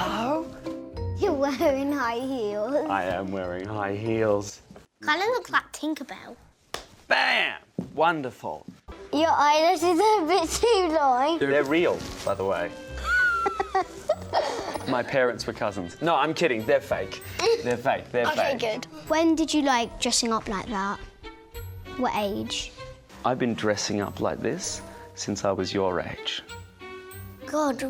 Hello? You're wearing high heels. I am wearing high heels. Kind of looks like Tinkerbell. Bam! Wonderful. Your eyelashes are a bit too long. They're real, by the way. My parents were cousins. No, I'm kidding. They're fake. They're fake. They're Okay, fake. Okay, good. When did you like dressing up like that? What age? I've been dressing up like this since I was your age. God,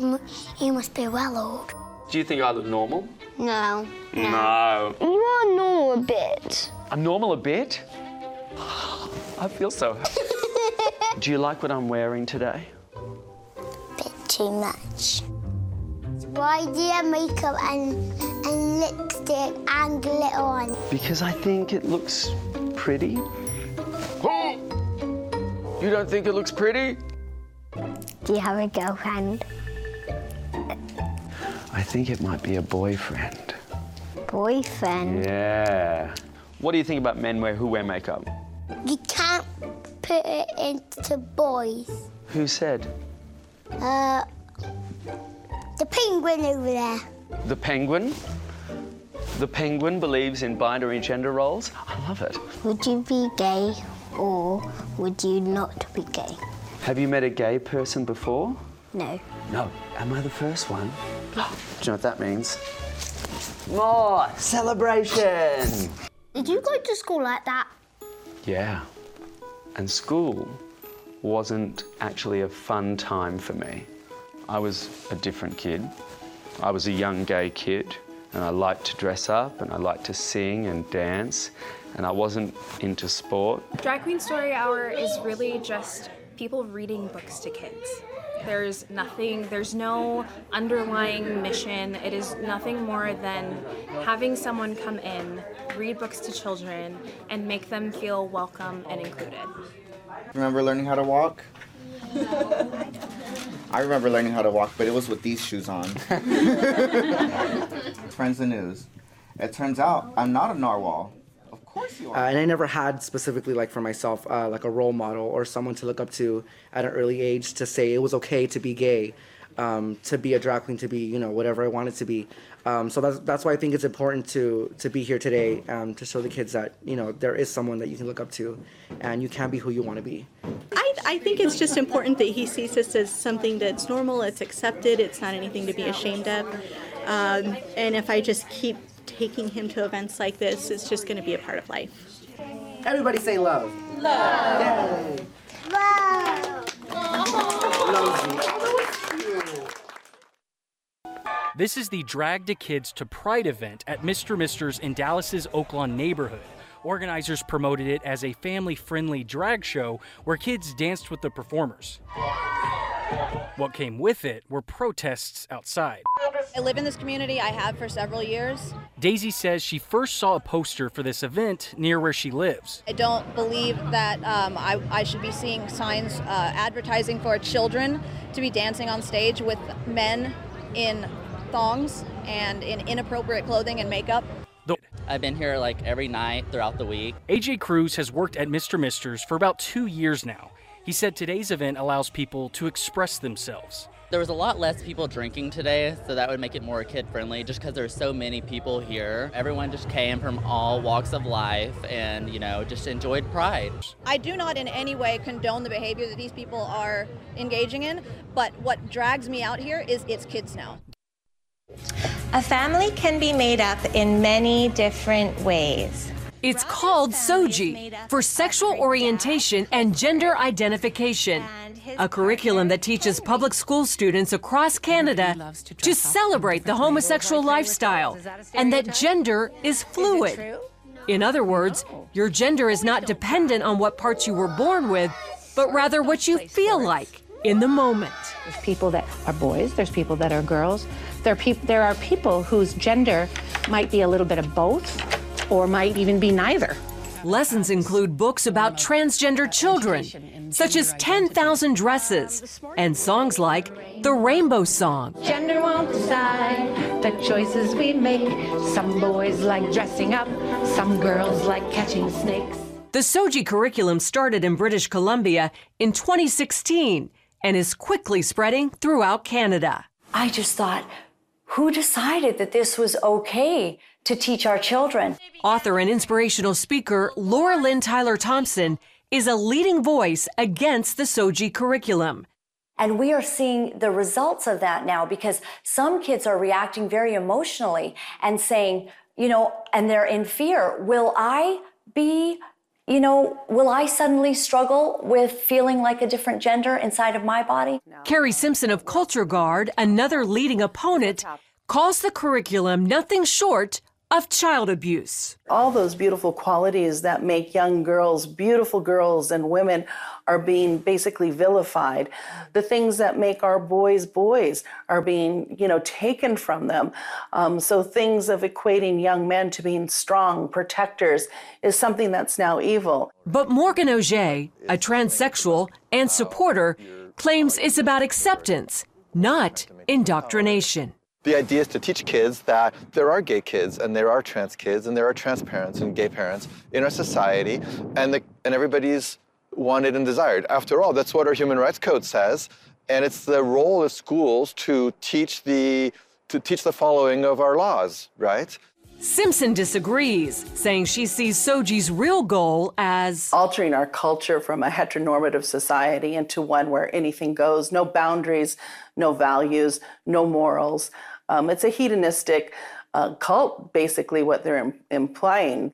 you must be well old. Do you think I look normal? No. No. You are normal a bit. I'm normal a bit? I feel so happy. Do you like what I'm wearing today? Bit too much. Why do you have makeup and, and lipstick and glitter on? Because I think it looks pretty. You don't think it looks pretty? Do you have a girlfriend? I think it might be a boyfriend. Boyfriend? Yeah. What do you think about men wear who wear makeup? You can't put it into boys. Who said? Uh, the penguin over there. The penguin? The penguin believes in binary gender roles? I love it. Would you be gay or would you not be gay? Have you met a gay person before? No. No. Am I the first one? Do you know what that means? More celebration! Did you go to school like that? Yeah. And school wasn't actually a fun time for me. I was a different kid. I was a young gay kid, and I liked to dress up, and I liked to sing and dance, and I wasn't into sport. Drag Queen Story Hour is really just people reading books to kids. There's nothing, there's no underlying mission. It is nothing more than having someone come in, read books to children, and make them feel welcome and included. Remember learning how to walk? I remember learning how to walk, but it was with these shoes on. Friends and news. It turns out I'm not a narwhal. Of course you Uh, and I never had specifically like for myself uh, like a role model or someone to look up to at an early age to say it was okay to be gay, um, to be a drag queen, to be you know whatever I wanted to be. Um, so that's that's why I think it's important to to be here today um, to show the kids that you know there is someone that you can look up to, and you can be who you want to be. I, I think it's just important that he sees this as something that's normal, it's accepted, it's not anything to be ashamed of. Um, and if I just keep taking him to events like this, is just going to be a part of life. Everybody say love. Love. Love. Love. This is the Drag the Kids to Pride event at Mr. Misster's in Dallas's Oaklawn neighborhood. Organizers promoted it as a family friendly drag show where kids danced with the performers. What came with it were protests outside. I live in this community, I have for several years. Daisy says she first saw a poster for this event near where she lives. I don't believe that um, I, I should be seeing signs uh, advertising for children to be dancing on stage with men in thongs and in inappropriate clothing and makeup. I've been here like every night throughout the week. AJ Cruz has worked at Mr. Misster's for about two years now. He said today's event allows people to express themselves. There was a lot less people drinking today, so that would make it more kid friendly just because there's so many people here. Everyone just came from all walks of life and, you know, just enjoyed Pride. I do not in any way condone the behavior that these people are engaging in, but what drags me out here is it's kids now. A family can be made up in many different ways. It's called SOGI for sexual orientation and gender identification, a curriculum that teaches public school students across Canada to celebrate the homosexual lifestyle and that gender is fluid. In other words, your gender is not dependent on what parts you were born with, but rather what you feel like in the moment. There's people that are boys, there's people that are girls. There are, peop- there are people whose gender might be a little bit of both or might even be neither. Lessons include books about transgender children, such as 10,000 Dresses, and songs like The Rainbow Song. Gender won't decide the choices we make. Some boys like dressing up, some girls like catching snakes. The SOGI curriculum started in British Columbia in 2016 and is quickly spreading throughout Canada. I just thought, who decided that this was okay to teach our children? Author and inspirational speaker Laura Lynn Tyler Thompson is a leading voice against the SOGI curriculum. And we are seeing the results of that now because some kids are reacting very emotionally and saying, you know, and they're in fear. Will I be, you know, will I suddenly struggle with feeling like a different gender inside of my body? Kari Simpson of Culture Guard, another leading opponent, calls the curriculum nothing short of child abuse. All those beautiful qualities that make young girls beautiful girls and women are being basically vilified. The things that make our boys boys are being, you know, taken from them. Um, so things of equating young men to being strong protectors is something that's now evil. But Morgane Oger, a transsexual and supporter, claims it's about acceptance, not indoctrination. The idea is to teach kids that there are gay kids and there are trans kids and there are trans parents and gay parents in our society and, the, and everybody's wanted and desired. After all, that's what our human rights code says. And it's the role of schools to teach the, to teach the following of our laws, right? Simpson disagrees, saying she sees SOGI's real goal as altering our culture from a heteronormative society into one where anything goes, no boundaries, no values, no morals. Um, it's a hedonistic uh, cult, basically, what they're Im- implying.